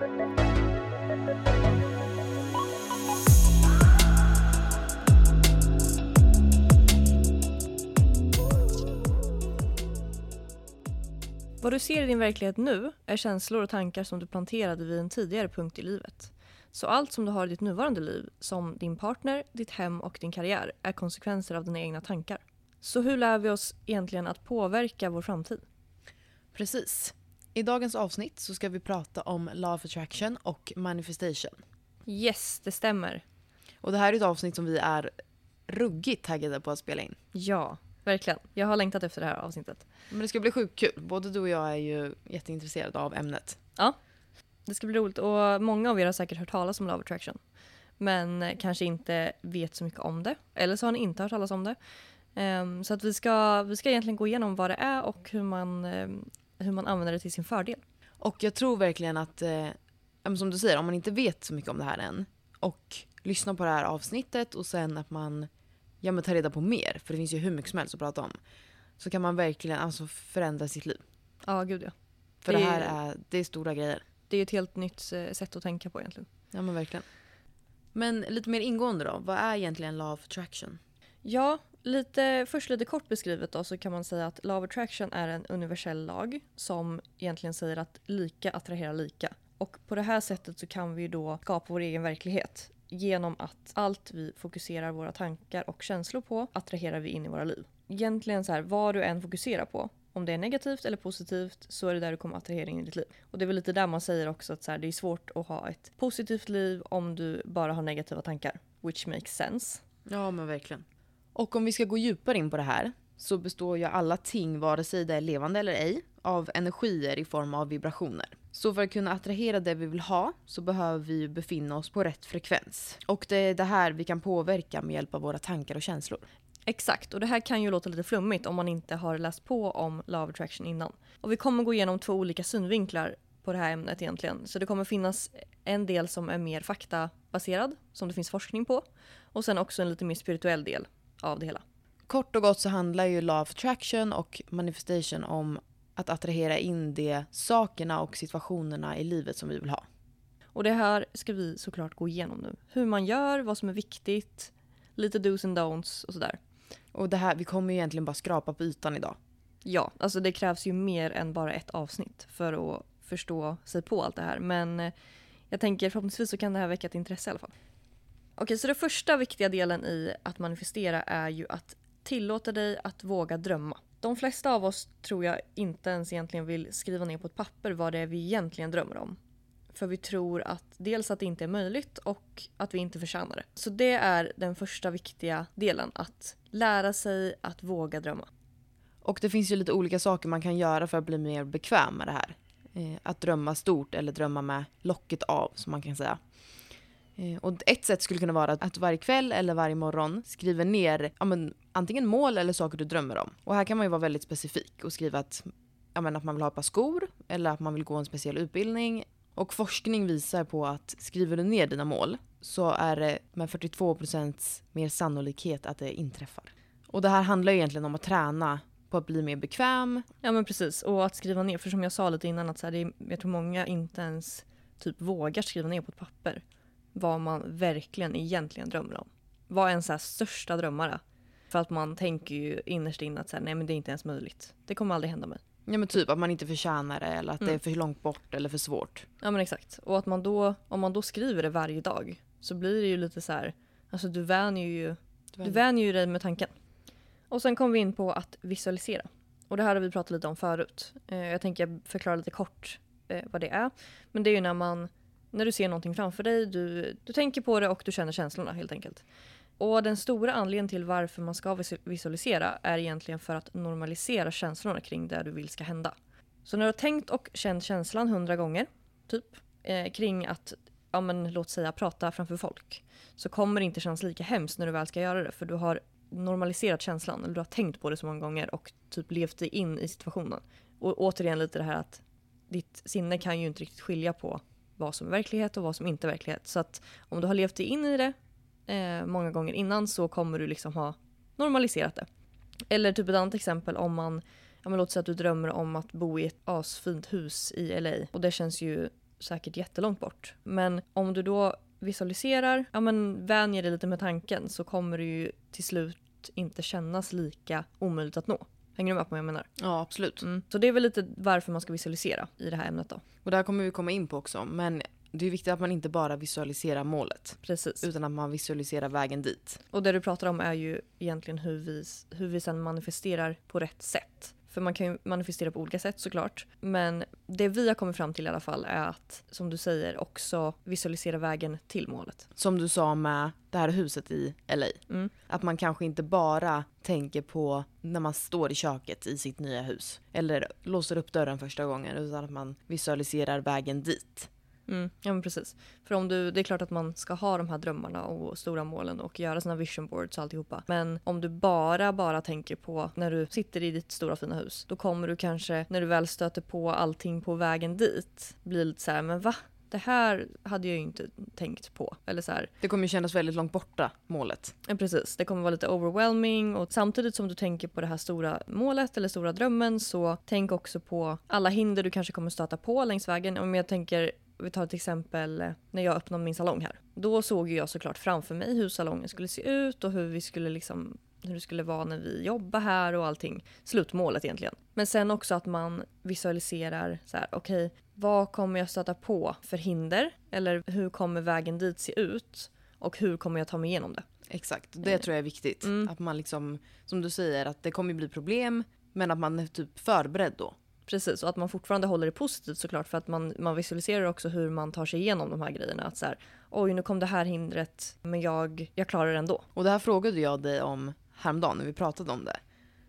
Vad du ser i din verklighet nu är känslor och tankar som du planterade vid en tidigare punkt i livet. Så allt som du har i ditt nuvarande liv, som din partner, ditt hem och din karriär, är konsekvenser av dina egna tankar. Så hur lär vi oss egentligen att påverka vår framtid? Precis. I dagens avsnitt så ska vi prata om Law of Attraction och Manifestation. Yes, det stämmer. Och det här är ett avsnitt som vi är ruggigt taggade på att spela in. Ja, verkligen. Jag har längtat efter det här avsnittet. Men det ska bli sjukt kul. Både du och jag är ju jätteintresserade av ämnet. Ja, det ska bli roligt och många av er har säkert hört talas om Love Attraction. Men kanske inte vet så mycket om det. Eller så har ni inte hört talas om det. Ehm, så att vi ska, vi ska egentligen gå igenom vad det är och hur man, ehm, hur man använder det till sin fördel. Och jag tror verkligen att, eh, som du säger, om man inte vet så mycket om det här än och lyssnar på det här avsnittet och sen att man ja, men tar reda på mer, för det finns ju hur mycket som helst att prata om, så kan man verkligen alltså förändra sitt liv. Ja, gud ja. För Det det, är- här är, det är stora grejer. Det är ett helt nytt eh, sätt att tänka på egentligen. Ja men verkligen. Men lite mer ingående då, vad är egentligen Law of Attraction? Ja, lite, först lite kort beskrivet då så kan man säga att Love Attraction är en universell lag som egentligen säger att lika attraherar lika. Och på det här sättet så kan vi ju då skapa vår egen verklighet genom att allt vi fokuserar våra tankar och känslor på attraherar vi in i våra liv. Egentligen så här, vad du än fokuserar på, om det är negativt eller positivt så är det där du kommer attrahera in i ditt liv. Och det är väl lite där man säger också att så här, det är svårt att ha ett positivt liv om du bara har negativa tankar. Which makes sense. Ja men verkligen. Och om vi ska gå djupare in på det här så består ju alla ting, vare sig det är levande eller ej, av energier i form av vibrationer. Så för att kunna attrahera det vi vill ha så behöver vi ju befinna oss på rätt frekvens. Och det är det här vi kan påverka med hjälp av våra tankar och känslor. Exakt, och det här kan ju låta lite flummigt om man inte har läst på om Love Attraction innan. Och vi kommer gå igenom två olika synvinklar på det här ämnet egentligen. Så det kommer finnas en del som är mer faktabaserad, som det finns forskning på. Och sen också en lite mer spirituell del av det hela. Kort och gott så handlar ju Law of Attraction och Manifestation om att attrahera in de sakerna och situationerna i livet som vi vill ha. Och det här ska vi såklart gå igenom nu. Hur man gör, vad som är viktigt, lite dos and don'ts och sådär. Och det här, vi kommer ju egentligen bara skrapa på ytan idag. Ja, alltså det krävs ju mer än bara ett avsnitt för att förstå sig på allt det här. Men eh, jag tänker förhoppningsvis så kan det här väcka ett intresse i alla fall. Okej, så den första viktiga delen i att manifestera är ju att tillåta dig att våga drömma. De flesta av oss tror jag inte ens egentligen vill skriva ner på ett papper vad det är vi egentligen drömmer om. För vi tror att dels att det inte är möjligt och att vi inte förtjänar det. Så det är den första viktiga delen, att lära sig att våga drömma. Och det finns ju lite olika saker man kan göra för att bli mer bekväm med det här. Eh, att drömma stort eller drömma med locket av som man kan säga. Eh, och ett sätt skulle kunna vara att varje kväll eller varje morgon skriver ner ja, men, antingen mål eller saker du drömmer om. Och här kan man ju vara väldigt specifik och skriva att, ja, men, att man vill ha ett par skor eller att man vill gå en speciell utbildning. Och forskning visar på att skriver du ner dina mål så är det med 42% mer sannolikhet att det inträffar. Och det här handlar ju egentligen om att träna på att bli mer bekväm. Ja men precis, och att skriva ner, för som jag sa lite innan att så här, det är, jag tror många inte ens typ vågar skriva ner på ett papper vad man verkligen egentligen drömmer om. Vad ens så här största drömmar är. För att man tänker ju innerst inne att så här, nej men det är inte ens möjligt. Det kommer aldrig hända mig. Ja men typ att man inte förtjänar det eller att det Mm. är för långt bort eller för svårt. Ja men exakt. Och att man då, om man då skriver det varje dag så blir det ju lite så här, alltså du vänjer ju, du vänjer ju dig med tanken. Och sen kom vi in på att visualisera. Och det här har vi pratat lite om förut. Eh, jag tänker förklara lite kort eh, vad det är. Men det är ju när man, när du ser någonting framför dig, du, du tänker på det och du känner känslorna helt enkelt. Och den stora anledningen till varför man ska visualisera är egentligen för att normalisera känslorna kring det du vill ska hända. Så när du har tänkt och känt känslan hundra gånger, typ, eh, kring att, ja men låt säga prata framför folk, så kommer det inte kännas lika hemskt när du väl ska göra det, för du har normaliserat känslan, eller du har tänkt på det så många gånger och typ levt dig in i situationen. Och återigen lite det här att ditt sinne kan ju inte riktigt skilja på vad som är verklighet och vad som inte är verklighet. Så att om du har levt dig in i det eh, många gånger innan så kommer du liksom ha normaliserat det. Eller typ ett annat exempel om man, ja men låt säga att du drömmer om att bo i ett asfint hus i LA och det känns ju säkert jättelångt bort. Men om du då visualiserar, ja men vänjer dig lite med tanken så kommer det ju till slut inte kännas lika omöjligt att nå. Hänger du med på vad jag menar? Ja, absolut. Mm. Så det är väl lite varför man ska visualisera i det här ämnet då. Och det här kommer vi komma in på också. Men det är viktigt att man inte bara visualiserar målet. Precis. Utan att man visualiserar vägen dit. Och det du pratar om är ju egentligen hur vi, hur vi sen manifesterar på rätt sätt. För man kan ju manifestera på olika sätt såklart. Men det vi har kommit fram till i alla fall är att, som du säger, också visualisera vägen till målet. Som du sa med det här huset i LA. Mm. Att man kanske inte bara tänker på när man står i köket i sitt nya hus. Eller låser upp dörren första gången. Utan att man visualiserar vägen dit. Mm, ja men precis. För om du, det är klart att man ska ha de här drömmarna och stora målen och göra sina vision boards och alltihopa. Men om du bara, bara tänker på när du sitter i ditt stora fina hus, då kommer du kanske, när du väl stöter på allting på vägen dit, bli lite så här, men va? Det här hade jag ju inte tänkt på. Eller så här. Det kommer ju kännas väldigt långt borta, målet. Ja, precis. Det kommer vara lite overwhelming och samtidigt som du tänker på det här stora målet eller stora drömmen så tänk också på alla hinder du kanske kommer stöta på längs vägen. Om jag tänker vi tar ett exempel eh, när jag öppnade min salong här. Då såg jag såklart framför mig hur salongen skulle se ut och hur vi skulle liksom hur det skulle vara när vi jobbar här och allting. Slutmålet egentligen. Men sen också att man visualiserar så här, okej, okay, vad kommer jag stöta på för hinder? Eller hur kommer vägen dit se ut? Och hur kommer jag ta mig igenom det? Exakt, det tror jag är viktigt. Mm. Att man liksom, som du säger, att det kommer bli problem men att man är typ förberedd då. Precis, och att man fortfarande håller det positivt såklart för att man, man visualiserar också hur man tar sig igenom de här grejerna. Att så här, oj nu kom det här hindret men jag, jag klarar det ändå. Och det här frågade jag dig om häromdagen när vi pratade om det.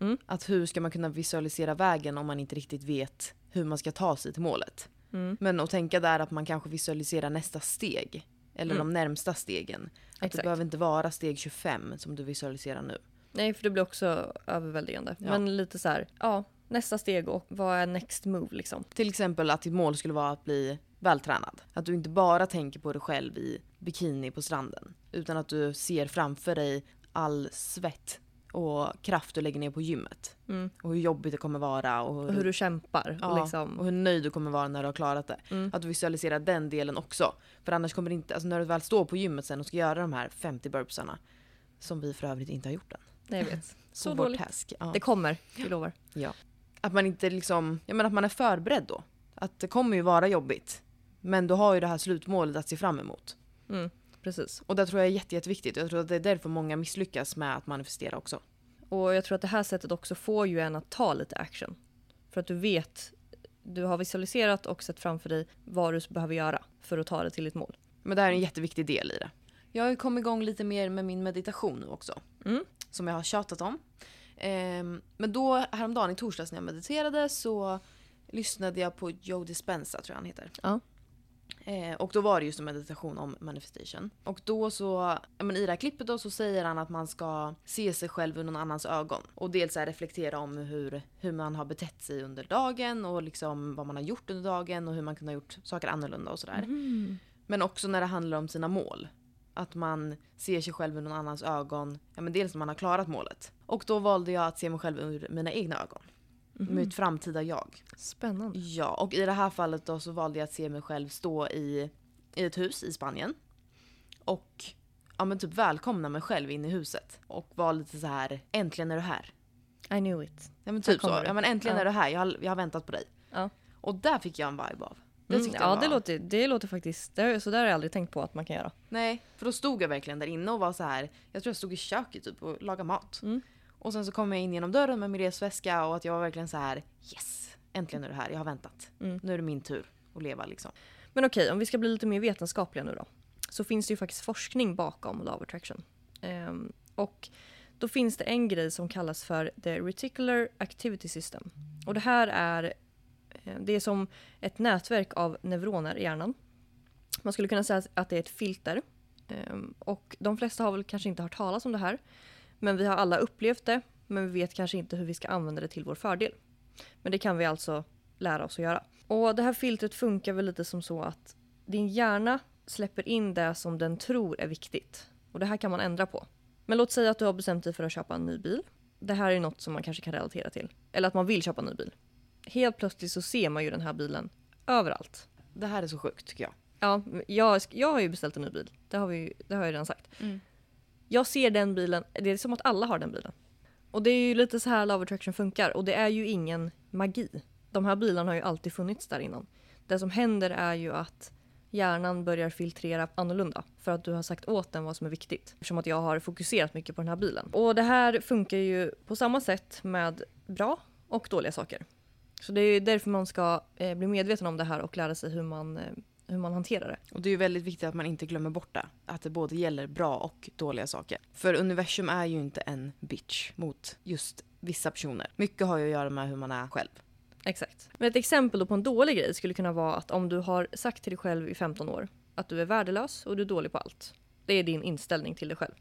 Mm. Att hur ska man kunna visualisera vägen om man inte riktigt vet hur man ska ta sig till målet? Mm. Men att tänka där att man kanske visualiserar nästa steg. Eller mm. de närmsta stegen. Att Exakt. det behöver inte vara steg 25 som du visualiserar nu. Nej, för det blir också överväldigande. Ja. Men lite så här, ja, nästa steg och vad är next move liksom? Till exempel att ditt mål skulle vara att bli vältränad. Att du inte bara tänker på dig själv i bikini på stranden. Utan att du ser framför dig all svett och kraft du lägger ner på gymmet. Mm. Och hur jobbigt det kommer vara. Och hur, och hur du kämpar. Ja, och, liksom. och hur nöjd du kommer vara när du har klarat det. Mm. Att du visualiserar den delen också. För annars kommer det inte, alltså när du väl står på gymmet sen och ska göra de här 50 burpsarna. Som vi för övrigt inte har gjort än. Nej jag vet. Så dåligt. Task. Ja. Det kommer, vi lovar. Ja. Att man inte liksom, jag menar att man är förberedd då. Att det kommer ju vara jobbigt. Men du har ju det här slutmålet att se fram emot. Mm, precis. Och det tror jag är jätte, jätteviktigt. Jag tror att det är därför många misslyckas med att manifestera också. Och jag tror att det här sättet också får ju en att ta lite action. För att du vet, du har visualiserat och sett framför dig vad du behöver göra för att ta det till ditt mål. Men det här är en jätteviktig del i det. Jag har kommit igång lite mer med min meditation nu också. Mm. Som jag har tjatat om. Ehm, men då häromdagen i torsdags när jag mediterade så lyssnade jag på Joe Dispenza tror jag han heter. Ja. Eh, och då var det just en meditation om manifestation. Och då så, men i det här klippet då så säger han att man ska se sig själv ur någon annans ögon. Och dels här reflektera om hur, hur man har betett sig under dagen och liksom vad man har gjort under dagen och hur man kunde ha gjort saker annorlunda och sådär. Mm. Men också när det handlar om sina mål. Att man ser sig själv ur någon annans ögon. Ja, men dels när man har klarat målet. Och då valde jag att se mig själv ur mina egna ögon. Mm. Mitt framtida jag. Spännande. Ja, och i det här fallet då så valde jag att se mig själv stå i, i ett hus i Spanien. Och ja, men typ välkomna mig själv in i huset. Och var lite så här, äntligen är du här. I knew it. Ja men typ så. Ja men äntligen ja. är du här, jag har, jag har väntat på dig. Ja. Och där fick jag en vibe av. Det mm, ja, var... det, låter, det låter faktiskt... Det, så där har jag aldrig tänkt på att man kan göra. Nej, för då stod jag verkligen där inne och var så här. Jag tror jag stod i köket typ och lagade mat. Mm. Och sen så kom jag in genom dörren med min resväska och att jag var verkligen så här. Yes! Äntligen är du här, jag har väntat. Mm. Nu är det min tur att leva liksom. Men okej, om vi ska bli lite mer vetenskapliga nu då. Så finns det ju faktiskt forskning bakom Love Attraction. Um, och då finns det en grej som kallas för the Reticular Activity System. Och det här är Eh, det är som ett nätverk av neuroner i hjärnan. Man skulle kunna säga att det är ett filter. Ehm, och de flesta har väl kanske inte hört talas om det här. Men vi har alla upplevt det, men vi vet kanske inte hur vi ska använda det till vår fördel. Men det kan vi alltså lära oss att göra. Och det här filtret funkar väl lite som så att din hjärna släpper in det som den tror är viktigt. Och det här kan man ändra på. Men låt säga att du har bestämt dig för att köpa en ny bil. Det här är något som man kanske kan relatera till. Eller att man vill köpa en ny bil helt plötsligt så ser man ju den här bilen överallt. det här är så sjukt tycker jag. Ja, jag, jag har ju beställt en ny bil. Det har, vi, det har jag redan sagt. Jag ser den bilen, det är som att alla har den bilen. Och det är ju lite så här Love Attraction funkar och det är ju ingen magi. De här bilarna har ju alltid funnits där innan. Det som händer är ju att hjärnan börjar filtrera annorlunda för att du har sagt åt den vad som är viktigt. Eftersom att jag har fokuserat mycket på den här bilen. Och det här funkar ju på samma sätt med bra och dåliga saker. Så det är ju därför man ska eh, bli medveten om det här och lära sig hur man, eh, hur man hanterar det. Och det är ju väldigt viktigt att man inte glömmer bort det. Att det både gäller bra och dåliga saker. För universum är ju inte en bitch mot just vissa personer. Mycket har ju att göra med hur man är själv. Exakt. Men ett exempel då på en dålig grej skulle kunna vara att om du har sagt till dig själv i 15 år att du är värdelös och du är dålig på allt. Det är din inställning till dig själv.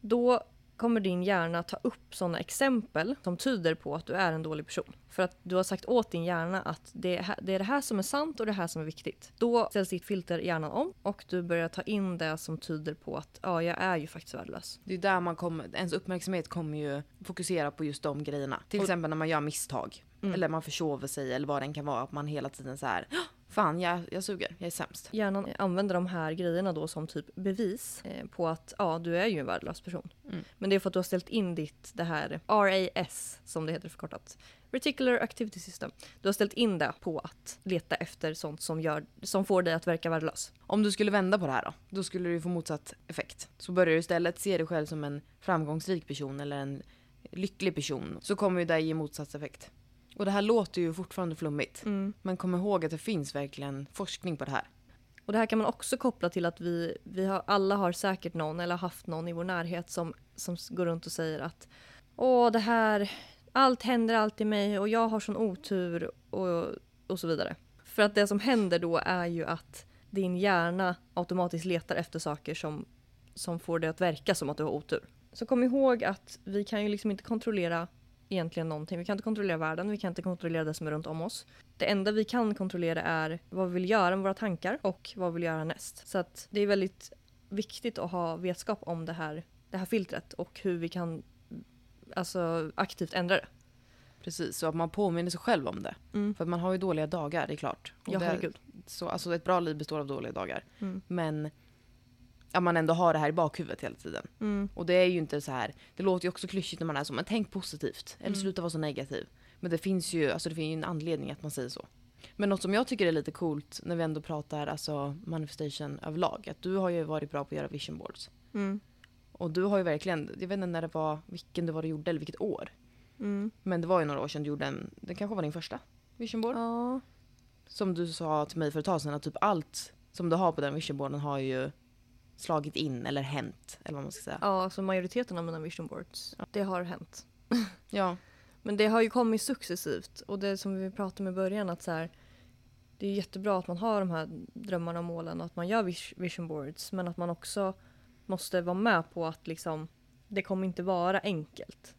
Då kommer din hjärna ta upp sådana exempel som tyder på att du är en dålig person. För att du har sagt åt din hjärna att det är, det är det här som är sant och det här som är viktigt. Då ställs ditt filter i hjärnan om och du börjar ta in det som tyder på att ja, jag är ju faktiskt värdelös. Det är där man kommer, ens uppmärksamhet kommer ju fokusera på just de grejerna. Till exempel när man gör misstag. Mm. Eller man försover sig eller vad den kan vara. Att man hela tiden så här. "Åh, Fan jag, jag suger, jag är sämst. Hjärnan använder de här grejerna då som typ bevis eh, på att ja, du är ju en värdelös person. Mm. Men det är för att du har ställt in ditt, det här RAS som det heter förkortat. Reticular Activity System. Du har ställt in det på att leta efter sånt som, gör, som får dig att verka värdelös. Om du skulle vända på det här då, då skulle du få motsatt effekt. Så börjar du istället se dig själv som en framgångsrik person eller en lycklig person så kommer ju det ge motsatt effekt. Och det här låter ju fortfarande flummigt. Men kom ihåg att det finns verkligen forskning på det här. Och det här kan man också koppla till att vi, vi har, alla har säkert någon eller haft någon i vår närhet som, som går runt och säger att Åh, det här, allt händer alltid mig och jag har sån otur och, och så vidare. För att det som händer då är ju att din hjärna automatiskt letar efter saker som, som får det att verka som att du har otur. Så kom ihåg att vi kan ju liksom inte kontrollera egentligen någonting. Vi kan inte kontrollera världen, vi kan inte kontrollera det som är runt om oss. Det enda vi kan kontrollera är vad vi vill göra med våra tankar och vad vi vill göra näst. Så att det är väldigt viktigt att ha vetskap om det här, det här filtret och hur vi kan alltså, aktivt ändra det. Precis, så att man påminner sig själv om det. För att man har ju dåliga dagar, det är klart. Och Ja, det, herregud. så, alltså ett bra liv består av dåliga dagar. Mm. Men att man ändå har det här i bakhuvudet hela tiden. Mm. Och det är ju inte så här. Det låter ju också klyschigt när man är så, men tänk positivt. Eller Mm. sluta vara så negativ. Men det finns ju alltså det finns ju en anledning att man säger så. Men något som jag tycker är lite coolt när vi ändå pratar alltså manifestation överlag. Att du har ju varit bra på att göra vision boards. Mm. Och du har ju verkligen, jag vet inte när det var, vilken det var du gjorde eller vilket år. Mm. Men det var ju några år sedan du gjorde en, det kanske var din första vision board. Ja. Som du sa till mig för ett tag sedan att typ allt som du har på den vision boarden har ju slagit in eller hänt. Eller vad man ska säga. ja, alltså majoriteten av mina vision boards, det har hänt. Ja. Men det har ju kommit successivt och det som vi pratade om i början att så här, det är jättebra att man har de här drömmarna och målen och att man gör vis- vision boards men att man också måste vara med på att liksom det kommer inte vara enkelt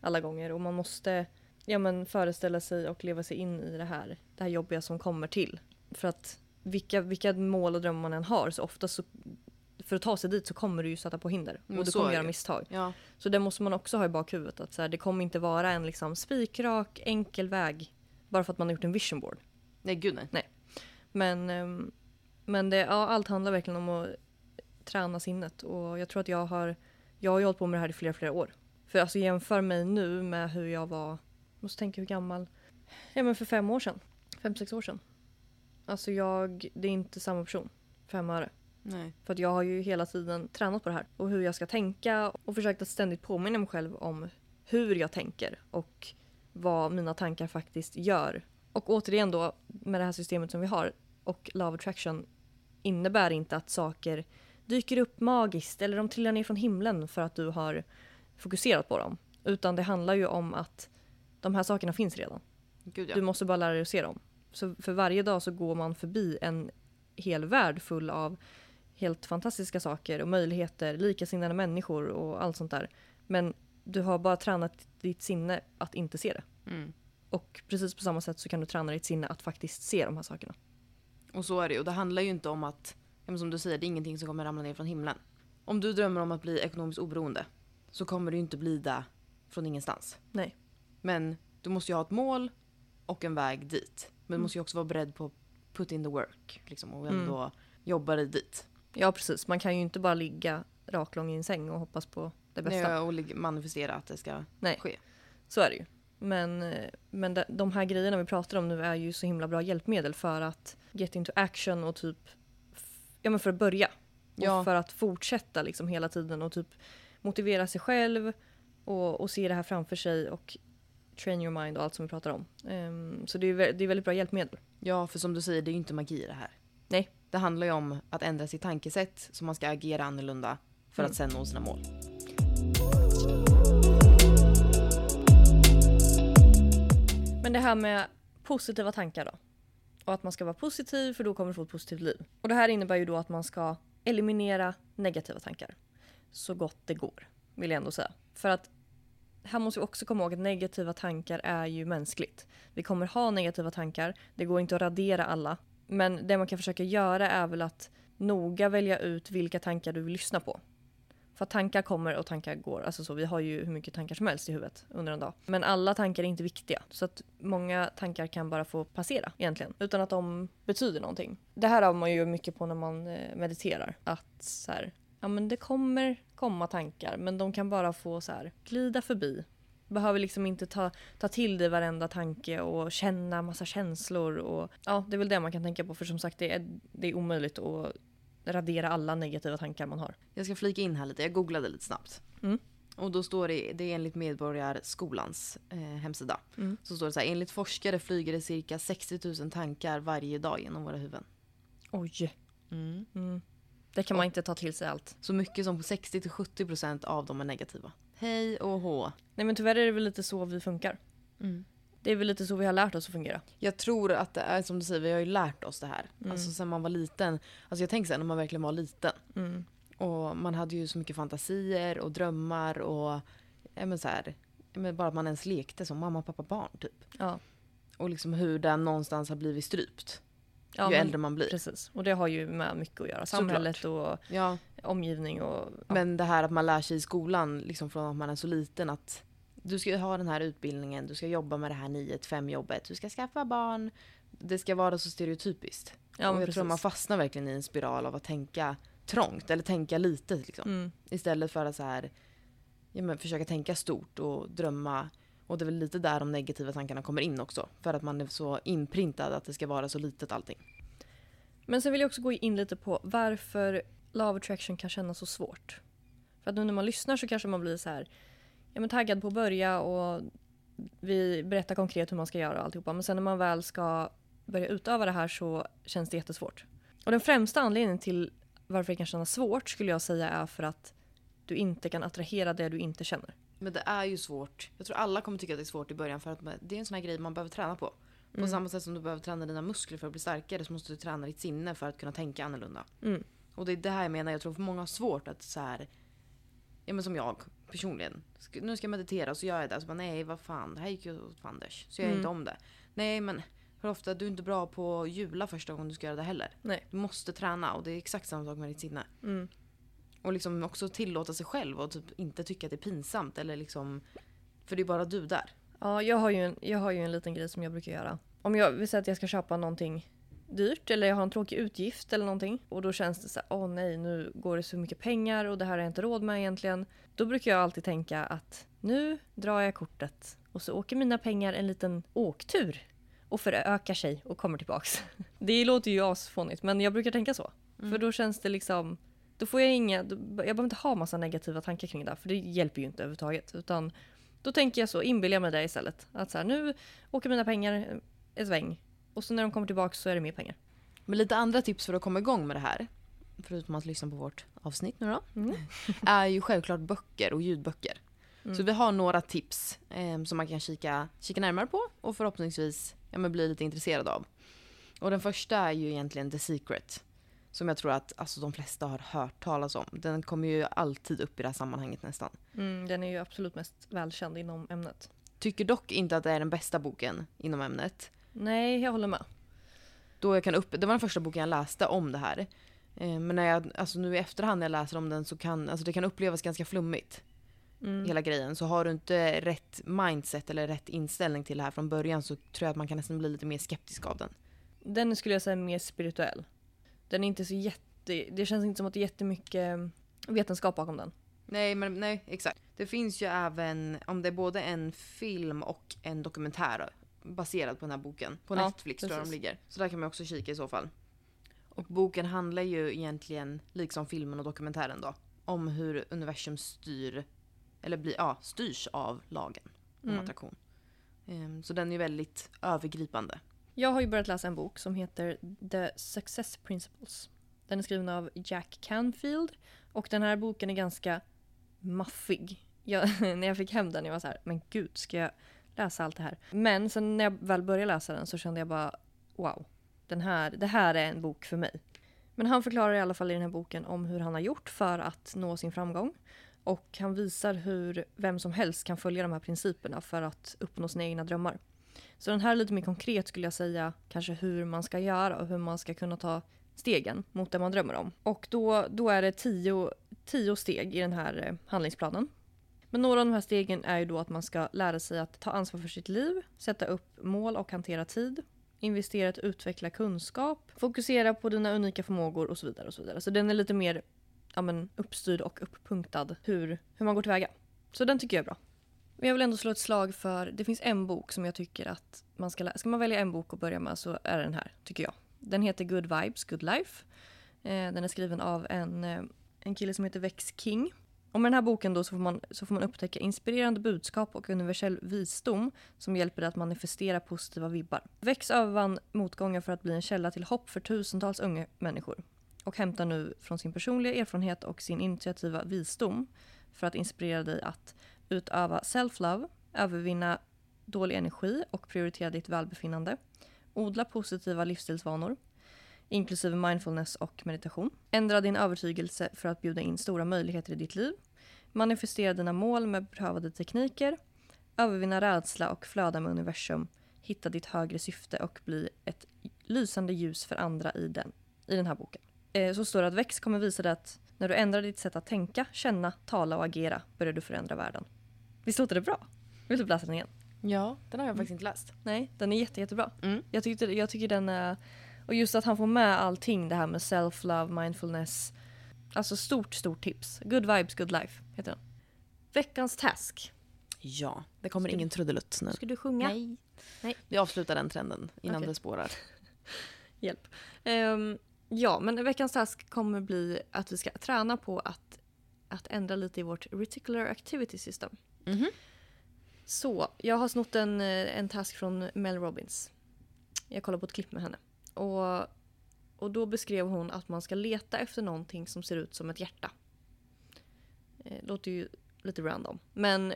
alla gånger och man måste ja, men föreställa sig och leva sig in i det här, det här jobbiga som kommer till. För att vilka, vilka mål och drömmar man än har så ofta så för att ta sig dit så kommer du ju sätta på hinder Men och du kommer göra misstag. ja. Så det måste man också ha i bakhuvudet. Att så här, det kommer inte vara en liksom spikrak, enkel väg bara för att man har gjort en vision board. Nej gud nej. Men, ehm, men det, ja, allt handlar verkligen om att träna sinnet. Och jag tror att jag har, jag har ju hållit på med det här i flera, flera år. För alltså jämför mig nu med hur jag var, måste tänka hur gammal, ja men för fem år sedan. Fem, sex år sedan. Alltså jag, det är inte samma person. Fem öre. Nej. För att jag har ju hela tiden tränat på det här och hur jag ska tänka och försökt att ständigt påminna mig själv om hur jag tänker och vad mina tankar faktiskt gör. Och återigen då med det här systemet som vi har och Love Attraction innebär inte att saker dyker upp magiskt eller de trillar ner från himlen för att du har fokuserat på dem. Utan det handlar ju om att de här sakerna finns redan. Gud ja. Du måste bara lära dig att se dem. Så för varje dag så går man förbi en hel värld full av helt fantastiska saker och möjligheter, likasinnade människor och allt sånt där. Men du har bara tränat ditt sinne att inte se det. Mm. Och precis på samma sätt så kan du träna ditt sinne att faktiskt se de här sakerna. Och så är det ju. Och det handlar ju inte om att, som du säger, det är ingenting som kommer ramla ner från himlen. Om du drömmer om att bli ekonomiskt oberoende så kommer du ju inte bli det från ingenstans. Nej. Men du måste ju ha ett mål och en väg dit. Men du Mm. måste ju också vara beredd på put in the work liksom, och ändå mm. jobbar dig dit. Ja precis, man kan ju inte bara ligga raklång i en säng och hoppas på det bästa. Nej, och manifestera att det ska Nej. ske. Så är det ju. Men, eh, men de, de här grejerna vi pratar om nu är ju så himla bra hjälpmedel för att get into action och typ ja men för att börja. Ja. Och för att fortsätta liksom hela tiden och typ motivera sig själv och, och se det här framför sig och train your mind och allt som vi pratar om. Um, så det är, det är väldigt bra hjälpmedel. Ja, för som du säger, det är ju inte magi det här. Nej. Det handlar ju om att ändra sitt tankesätt så man ska agera annorlunda för mm. att sen nå sina mål. Men det här med positiva tankar då? Och att man ska vara positiv för då kommer du få ett positivt liv. Och det här innebär ju då att man ska eliminera negativa tankar. Så gott det går, vill jag ändå säga. För att här måste vi också komma ihåg att negativa tankar är ju mänskligt. Vi kommer ha negativa tankar, det går inte att radera alla. Men det man kan försöka göra är väl att noga välja ut vilka tankar du vill lyssna på. För tankar kommer och tankar går. Alltså så, vi har ju hur mycket tankar som helst i huvudet under en dag. Men alla tankar är inte viktiga. Så att många tankar kan bara få passera egentligen. Utan att de betyder någonting. Det här har man ju mycket på när man eh, mediterar. Att så här, ja men det kommer komma tankar men de kan bara få så här, glida förbi. Behöver liksom inte ta, ta till dig varenda tanke och känna massa känslor. Och, ja, det är väl det man kan tänka på för som sagt det är, det är omöjligt att radera alla negativa tankar man har. Jag ska flika in här lite, jag googlade lite snabbt. Mm. Och då står det, det är enligt Medborgarskolans eh, hemsida. Mm. Så står det så här, enligt forskare flyger det cirka 60 000 tankar varje dag genom våra huvuden. Oj. Mm. mm. Det kan man inte ta till sig allt. Så mycket som 60-70% av dem är negativa. Hej och hå. Nej men tyvärr är det väl lite så vi funkar. Mm. Det är väl lite så vi har lärt oss att fungera. Jag tror att det är som du säger, vi har ju lärt oss det här. Mm. Alltså sen man var liten. Alltså jag tänker sen när man verkligen var liten. Mm. Och man hade ju så mycket fantasier och drömmar och ja, men så här, men bara att man ens lekte som mamma, pappa, barn typ. Ja. Och liksom hur den någonstans har blivit strypt. Ja, ju men, äldre man blir. Precis, och det har ju med mycket att göra. Samhället Såklart. och ja. omgivning och... Ja. Men det här att man lär sig i skolan, liksom från att man är så liten, att du ska ha den här utbildningen, du ska jobba med det här 9-5 jobbet, du ska skaffa barn. Det ska vara så stereotypiskt. Ja, och jag precis. tror man fastnar verkligen i en spiral av att tänka trångt eller tänka litet. Liksom. Mm. Istället för att så här, ja, men försöka tänka stort och drömma. Och det är väl lite där de negativa tankarna kommer in också. För att man är så inprintad att det ska vara så litet allting. Men sen vill jag också gå in lite på varför Love Attraction kan kännas så svårt. För att nu när man lyssnar så kanske man blir så här ja, men taggad på att börja och vi berättar konkret hur man ska göra och alltihopa. Men sen när man väl ska börja utöva det här så känns det jättesvårt. Och den främsta anledningen till varför det kan kännas svårt skulle jag säga är för att du inte kan attrahera det du inte känner. Men det är ju svårt. Jag tror alla kommer tycka att det är svårt i början för att det är en sån här grej man behöver träna på. På mm. samma sätt som du behöver träna dina muskler för att bli starkare så måste du träna ditt sinne för att kunna tänka annorlunda. Mm. Och det är det här jag menar, jag tror för många har svårt att så här, ja men som jag personligen. Nu ska jag meditera och så gör jag det. Så bara, nej vad fan, det här gick ju åt fanders. Så jag gör mm. inte om det. Nej men hur ofta, du är inte bra på att jula första gången du ska göra det heller. Nej. Du måste träna och det är exakt samma sak med ditt sinne. Mm. Och liksom också tillåta sig själv och typ inte tycka att det är pinsamt eller liksom För det är bara du där. Ja, jag har, ju en, jag har ju en liten grej som jag brukar göra. Om jag vill säga att jag ska köpa någonting dyrt eller jag har en tråkig utgift eller någonting. Och då känns det så åh nej nu går det så mycket pengar och det här har jag inte råd med egentligen. Då brukar jag alltid tänka att nu drar jag kortet och så åker mina pengar en liten åktur och förökar sig och kommer tillbaks. Det låter ju asfånigt men jag brukar tänka så. Mm. För då känns det liksom, då får jag inga, jag behöver inte ha massa negativa tankar kring det för det hjälper ju inte överhuvudtaget. Utan då tänker jag så, inbillar mig det istället. Att så här, nu åker mina pengar en sväng och så när de kommer tillbaka så är det mer pengar. Men lite andra tips för att komma igång med det här, förutom att lyssna på vårt avsnitt nu då, mm. är ju självklart böcker och ljudböcker. Mm. Så vi har några tips eh, som man kan kika, kika närmare på och förhoppningsvis ja, bli lite intresserad av. Och den första är ju egentligen The Secret. Som jag tror att alltså, de flesta har hört talas om. Den kommer ju alltid upp i det här sammanhanget nästan. Mm, den är ju absolut mest välkänd inom ämnet. Tycker dock inte att det är den bästa boken inom ämnet. Nej, jag håller med. Då jag kan upp, det var den första boken jag läste om det här. Eh, men när jag, alltså nu i efterhand när jag läser om den så kan alltså det kan upplevas ganska flummigt. Mm. Hela grejen. Så har du inte rätt mindset eller rätt inställning till det här från början så tror jag att man kan nästan bli lite mer skeptisk av den. den skulle jag säga är mer spirituell. Den är inte så jätte... Det känns inte som att det är jättemycket vetenskap bakom den. Nej, men nej, exakt. Det finns ju även, om det är både en film och en dokumentär baserad på den här boken. På Ja, Netflix tror jag de precis. ligger. Så där kan man också kika i så fall. Och boken handlar ju egentligen, liksom filmen och dokumentären då, om hur universum styr, eller blir, ja, styrs av lagen om Mm. attraktion. Ehm, så den är väldigt övergripande. Jag har ju börjat läsa en bok som heter The Success Principles. Den är skriven av Jack Canfield och den här boken är ganska maffig. Jag, när jag fick hem den jag var så här, men gud ska jag läsa allt det här? Men sen när jag väl började läsa den så kände jag bara wow, den här, det här är en bok för mig. Men han förklarar i alla fall i den här boken om hur han har gjort för att nå sin framgång. Och han visar hur vem som helst kan följa de här principerna för att uppnå sina egna drömmar. Så den här är lite mer konkret skulle jag säga kanske hur man ska göra och hur man ska kunna ta stegen mot det man drömmer om. Och då, då är det tio, tio steg i den här eh, handlingsplanen. Men några av de här stegen är ju då att man ska lära sig att ta ansvar för sitt liv, sätta upp mål och hantera tid, investera i att utveckla kunskap, fokusera på dina unika förmågor och så vidare. och Så vidare. Så den är lite mer ja, men, uppstyrd och uppunktad hur, hur man går tillväga. Så den tycker jag är bra. Men jag vill ändå slå ett slag för, det finns en bok som jag tycker att man ska läsa. Ska man välja en bok att börja med så är det den här, tycker jag. Den heter Good Vibes, Good Life. Eh, den är skriven av en, eh, en kille som heter Vex King. Och med den här boken då så får, man, så får man upptäcka inspirerande budskap och universell visdom som hjälper dig att manifestera positiva vibbar. Vex övervann motgångar för att bli en källa till hopp för tusentals unga människor och hämtar nu från sin personliga erfarenhet och sin initiativa visdom för att inspirera dig att utöva self-love, övervinna dålig energi och prioritera ditt välbefinnande, odla positiva livsstilsvanor, inklusive mindfulness och meditation, ändra din övertygelse för att bjuda in stora möjligheter i ditt liv, manifestera dina mål med beprövade tekniker, övervinna rädsla och flöda med universum, hitta ditt högre syfte och bli ett lysande ljus för andra i den, i den här boken. Eh, så står det att Väx kommer visa dig att när du ändrar ditt sätt att tänka, känna, tala och agera börjar du förändra världen. Visst låter det bra? Vill du läsa den igen? Ja, den har jag faktiskt inte läst. Nej, den är jätte, jättebra. Mm. Jag, tyckte, jag tycker den är... Och just att han får med allting det här med self-love, mindfulness. Alltså stort, stort tips. Good vibes, good life heter den. Veckans task. Ja, det kommer Ska ingen trudelutt nu. Ska du sjunga? Nej. Nej. Vi avslutar den trenden innan Okej. det spårar. Hjälp. Ehm, ja, men veckans task kommer bli att vi ska träna på att, att ändra lite i vårt reticular activity system. Mhm. Så, jag har snott en, eh, en task från Mel Robbins. Jag kollade på ett klipp med henne. Och, och då beskrev hon att man ska leta efter någonting som ser ut som ett hjärta. Eh, låter ju lite random. Men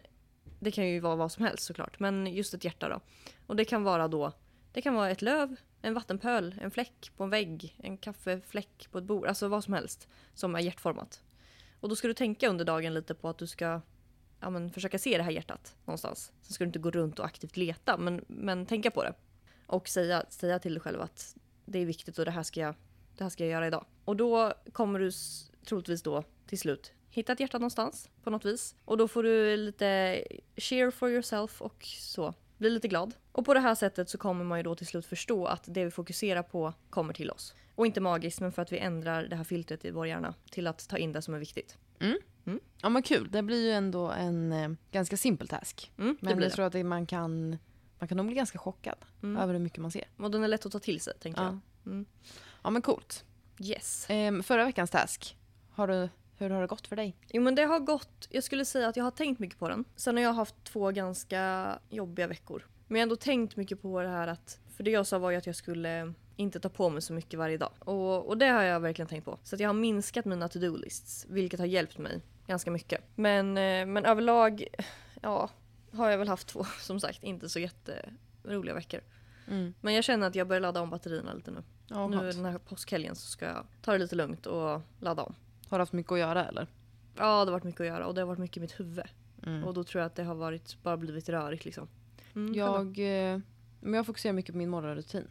det kan ju vara vad som helst såklart. Men just ett hjärta då. Och det kan vara då det kan vara ett löv, en vattenpöl, en fläck på en vägg, en kaffefläck på ett bord. Alltså vad som helst som är hjärtformat. Och då ska du tänka under dagen lite på att du ska ja, men, försöka se det här hjärtat någonstans. Sen ska du inte gå runt och aktivt leta, men, men tänka på det. Och säga, säga till dig själv att det är viktigt och det här ska jag, det här ska jag göra idag. Och då kommer du troligtvis då till slut hitta ett hjärta någonstans på något vis. Och då får du lite cheer for yourself och så. Bli lite glad. Och på det här sättet så kommer man ju då till slut förstå att det vi fokuserar på kommer till oss. Och inte magiskt, men för att vi ändrar det här filtret i vår hjärna till att ta in det som är viktigt. Mm. Ja men kul, det blir ju ändå en eh, ganska simpel task. Mm, Men jag det. tror att det, man kan man kan nog bli ganska chockad Mm. över hur mycket man ser. Och den är lätt att ta till sig, tänker Ja. jag. Mm. ja men coolt. Yes. Ehm, förra veckans task, har du, hur har det gått för dig? Jo men det har gått, jag skulle säga att jag har tänkt mycket på den. Sen har jag haft två ganska jobbiga veckor. Men jag har ändå tänkt mycket på det här att, för det jag sa var ju att jag skulle inte ta på mig så mycket varje dag. Och, och det har jag verkligen tänkt på. Så att jag har minskat mina to-do-lists, vilket har hjälpt mig ganska mycket. Men, eh, men överlag, ja, har jag väl haft två, som sagt, inte så jätteroliga veckor. Mm. Men jag känner att jag börjar ladda om batterierna lite nu. Ja, nu skönt. den här påskhelgen så ska jag ta det lite lugnt och ladda om. Har du haft mycket att göra eller? Ja, det har varit mycket att göra och det har varit mycket i mitt huvud. Mm. Och då tror jag att det har varit, bara blivit rörigt liksom. Mm. Jag, eh, men jag fokuserar mycket på min morgonrutin.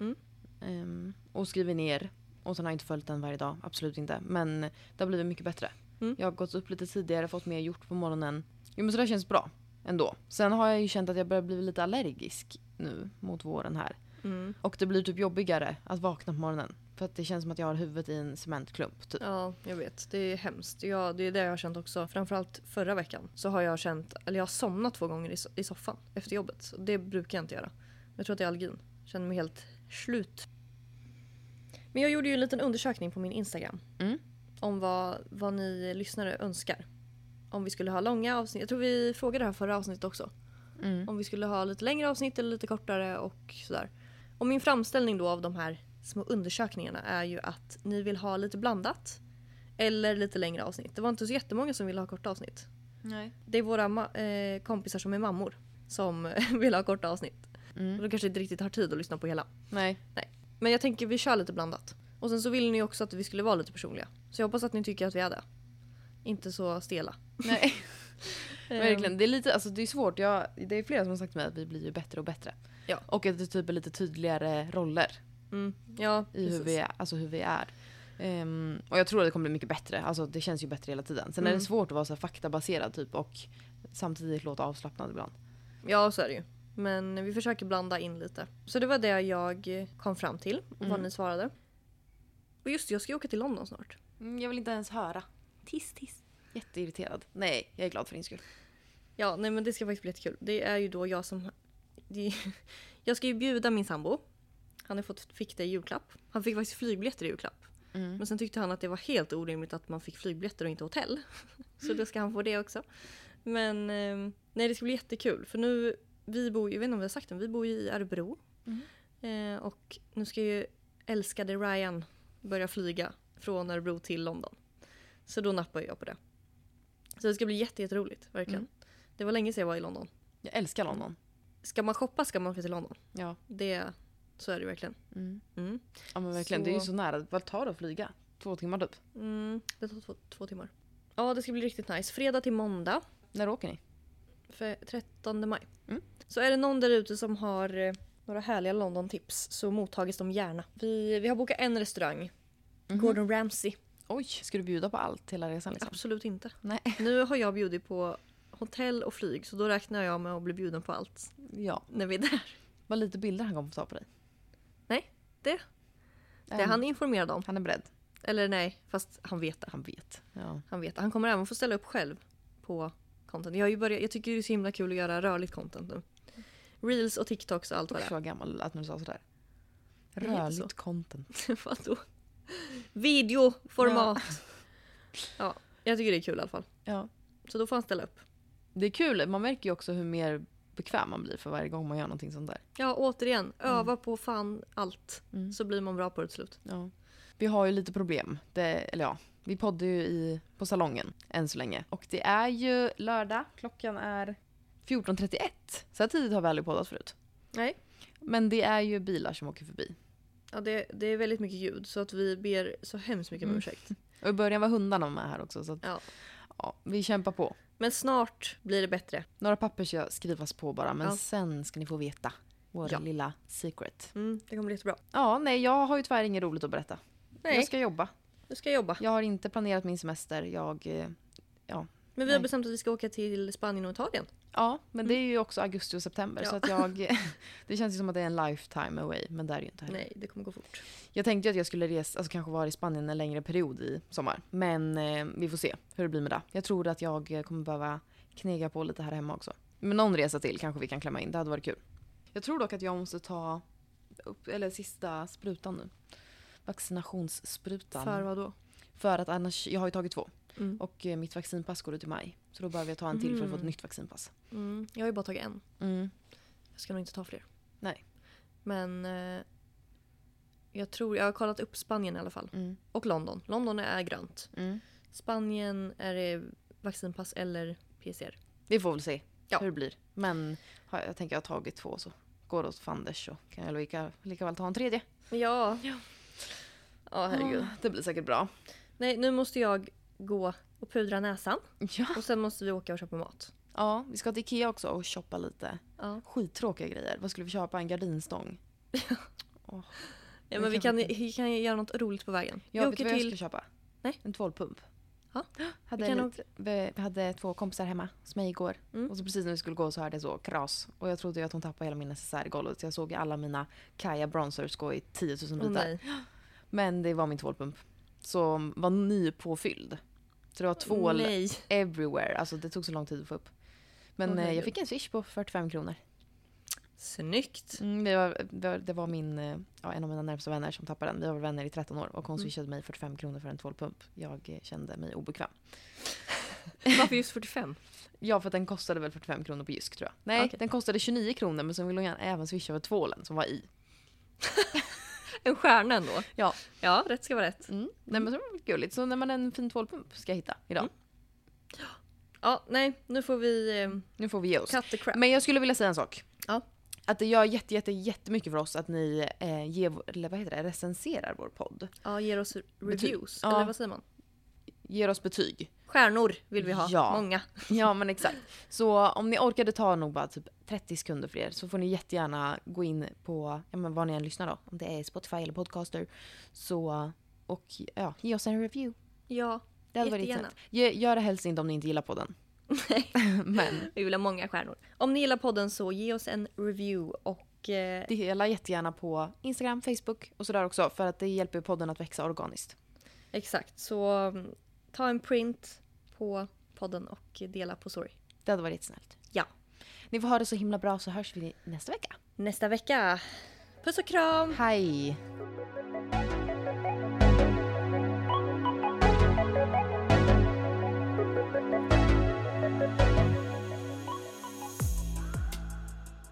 Mm. Ehm, och skriver ner. Och sen har jag inte följt den varje dag, absolut inte. Men det har blivit mycket bättre. Mm. Jag har gått upp lite tidigare, fått mer gjort på morgonen. Jo men så det känns bra ändå. Sen har jag ju känt att jag börjar bli lite allergisk nu mot våren här. Mm. Och det blir typ jobbigare att vakna på morgonen. För att det känns som att jag har huvudet i en cementklump. Typ. Ja, jag vet. Det är hemskt. Ja, det är det jag har känt också. Framförallt förra veckan så har jag känt, eller jag har somnat två gånger i, so- i soffan efter jobbet. Det brukar jag inte göra. Jag tror att det är allergin. Jag känner mig helt slut. Men jag gjorde ju en liten undersökning på min Instagram. Mm. Om vad, vad ni lyssnare önskar. Om vi skulle ha långa avsnitt. Jag tror vi frågade det här förra avsnittet också. Mm. Om vi skulle ha lite längre avsnitt eller lite kortare och sådär. Och min framställning då av de här små undersökningarna är ju att ni vill ha lite blandat. Eller lite längre avsnitt. Det var inte så jättemånga som ville ha korta avsnitt. Nej. Det är våra eh, kompisar som är mammor som vill ha korta avsnitt. Och Mm. de kanske inte riktigt har tid att lyssna på hela. Nej. Men jag tänker vi kör lite blandat. Och sen så vill ni också att vi skulle vara lite personliga. Så jag hoppas att ni tycker att vi är det. Inte så stela. Nej. Ehm, Verkligen. Det är, lite, alltså, det är svårt. Jag, det är flera som har sagt till mig att vi blir ju bättre och bättre. Ja. Och att det typ är lite tydligare roller Mm, ja, i hur vi är. Alltså hur vi är. Ehm, och jag tror att det kommer bli mycket bättre. Alltså det känns ju bättre hela tiden. Sen är Mm. det svårt att vara så faktabaserad typ och samtidigt låta avslappnad ibland. Ja, så är det ju. Men vi försöker blanda in lite. Så det var det jag kom fram till och vad Mm. ni svarade. Och just det, jag ska ju åka till London snart. Mm, jag vill inte ens höra. Tiss, tiss. Jätteirriterad. Nej, jag är glad för din skull. Ja, nej men det ska faktiskt bli jättekul. Det är ju då jag som... Det, jag ska ju bjuda min sambo. Han har fått, fick det i julklapp. Han fick faktiskt flygbiljetter i julklapp. Mm. Men sen tyckte han att det var helt orimligt att man fick flygbiljetter och inte hotell. Så då ska han få det också. Men eh, nej, det ska bli jättekul. För nu, vi bor jag vet inte om vi har sagt det, vi bor ju i Örebro. Mm. Eh, och nu ska ju älskade Ryan börja flyga från Örebro till London. Så då nappar jag på det. Så det ska bli jätte, jätteroligt, verkligen. Mm. Det var länge sedan jag var i London. Jag älskar London. Ska man shoppa ska man åka till London. Ja. Det, så är det verkligen. Mm. Mm. Ja men verkligen. Så- Det är ju så nära. Vad tar det att flyga? Två timmar typ. Mm, det tar två, två timmar. Ja, det ska bli riktigt nice. Fredag till måndag. När åker ni? För 13 maj. Mm. Så är det någon där ute som har eh, några härliga London-tips så mottages de gärna. Vi, vi har bokat en restaurang. Mhm. Gordon Ramsay. Oj, ska du bjuda på allt hela resan liksom? Absolut inte. Nej. Nu har jag bjudit på hotell och flyg så då räknar jag med att bli bjuden på allt Ja. när vi är där. Vad lite bilder han kommer få ta på dig. Nej, det- Det är han informerad om. han är beredd. Eller nej, fast han vet det. Han vet. Ja. Han vet. Han kommer även få ställa upp själv på content. Jag, har ju börjat, jag tycker det är så himla kul att göra rörligt content nu. Reels och TikToks och allt vad det vad gammal att du sa sådär. Rörligt så. content. är. Vadå? Videoformat! Ja. jag tycker det är kul i alla fall. Ja. Så då får han ställa upp. Det är kul. Man märker ju också hur mer bekväm man blir för varje gång man gör någonting sånt där. Ja, återigen. Öva på fan allt. Mm. Så blir man bra på det till slut. Ja. Vi har ju lite problem. Det, eller ja, vi poddar ju i, på salongen än så länge. Och det är ju lördag. Klockan är 14.31. Så här tidigt har vi aldrig poddat förut. Nej. Men det är ju bilar som åker förbi. Ja, det, det är väldigt mycket ljud så att vi ber så hemskt mycket om Mm. ursäkt. Och i början var hundarna med här också. Så att, Ja. ja, vi kämpar på. Men snart blir det bättre. Några papper ska skrivas på bara, men Ja. sen ska ni få veta. Vår Ja. lilla secret. Mm, det kommer bli jättebra. Ja, nej, jag har ju tyvärr inget roligt att berätta. Nej, Jag ska jobba. du ska jobba. Jag har inte planerat min semester. Jag, eh, Men vi har bestämt att vi ska åka till Spanien och Italien. ja, men det är ju också augusti och september. Ja. Så att jag, det känns ju som att det är en lifetime away, men det är det ju inte heller. Nej, det kommer gå fort. Jag tänkte ju att jag skulle resa, alltså kanske vara i Spanien en längre period i sommar. Men eh, vi får se hur det blir med det. Jag tror att jag eh, kommer behöva knega på lite här hemma också. Men någon resa till kanske vi kan klämma in, det hade varit kul. Jag tror dock att jag måste ta upp, eller sista sprutan nu. Vaccinationssprutan. För vad då? För att annars, jag har ju tagit två. Mm. Och eh, mitt vaccinpass går ut i maj. Så då behöver jag ta en till för att få ett Mm. nytt vaccinpass. Mm. Jag har ju bara tagit en. Mm. Jag ska nog inte ta fler. Nej. Men eh, jag tror, jag har kollat upp Spanien i alla fall. Och London. London är grönt. Spanien är det vaccinpass eller PCR. Vi får väl se Ja. hur det blir. Men jag tänker jag har tagit två så går det åt fanders så kan jag lika, lika väl ta en tredje. Ja. Ja. Ja, herregud. Ah, Det blir säkert bra. Nej, nu måste jag gå och pudra näsan. Ja. Och sen måste vi åka och köpa mat. ja, vi ska till Ikea också och shoppa lite Ja. skittråkiga grejer. Vad skulle vi köpa? En gardinstång? Ja, Det men vi kan, vi vi kan göra något roligt på vägen. Ja, vi vet åker vad jag ska köpa? Nej. En tvålpump. Ja, Hade, kan lite, vi vi hade två kompisar hemma hos mig igår. Mm. Och så precis när vi skulle gå så hörde jag så kras. Och jag trodde att hon tappade hela min necessär i golvet. Så jag såg alla mina Kaja bronzers gå i 10 000 Åh, bitar. nej. Men det var min tvålpump. Som var nypåfylld. Så det var tvål Nej. everywhere. Alltså det tog så lång tid att få upp. Men eh, jag fick en swish på 45 kronor. Snyggt. Mm, det, var, det, var, det var min, eh, ja, en av mina närmsta vänner som tappade den. Vi var vänner i 13 år och hon Mm. swishade mig 45 kronor för en tvålpump. Jag eh, kände mig obekväm. Varför just 45? Ja, för att den kostade väl 45 kronor på Jysk tror jag. Nej, Okej. den kostade 29 kronor men så ville hon även swisha för tvålen som var i. En stjärna ändå. Ja. Ja, rätt ska vara rätt. Mm. Nej men så var det gulligt. Så när man en fin tvålpump ska jag hitta idag. Mm. Ja, nej, nu får vi eh, Nu får vi ge oss. cut the crap. Men jag skulle vilja säga en sak. Ja. Att det gör jätte, jätte, jättemycket för oss att ni eh, ger, eller vad heter det, recenserar vår podd. Ja, ger oss reviews. Ja. Eller vad säger man? Ger oss betyg. Stjärnor vill vi ha. Ja. Många. Ja men exakt. Så om ni orkade ta nog bara typ 30 sekunder för er så får ni jättegärna gå in på, ja men var ni än lyssnar då. Om det är Spotify eller Podcaster. Så, och ja, ge oss en review. Ja, Det hade varit Jättegärna. snällt. Ge- Gör det helst inte om ni inte gillar podden. Nej. Men vi vill ha många stjärnor. Om ni gillar podden så ge oss en review och eh, dela jättegärna på Instagram, Facebook och sådär också. För att det hjälper podden att växa organiskt. exakt. Så mm, ta en print på podden och dela på story. Det hade varit jättesnällt. Ja. Ni får ha det så himla bra så hörs vi nästa vecka. Nästa vecka. Puss och kram! Hej!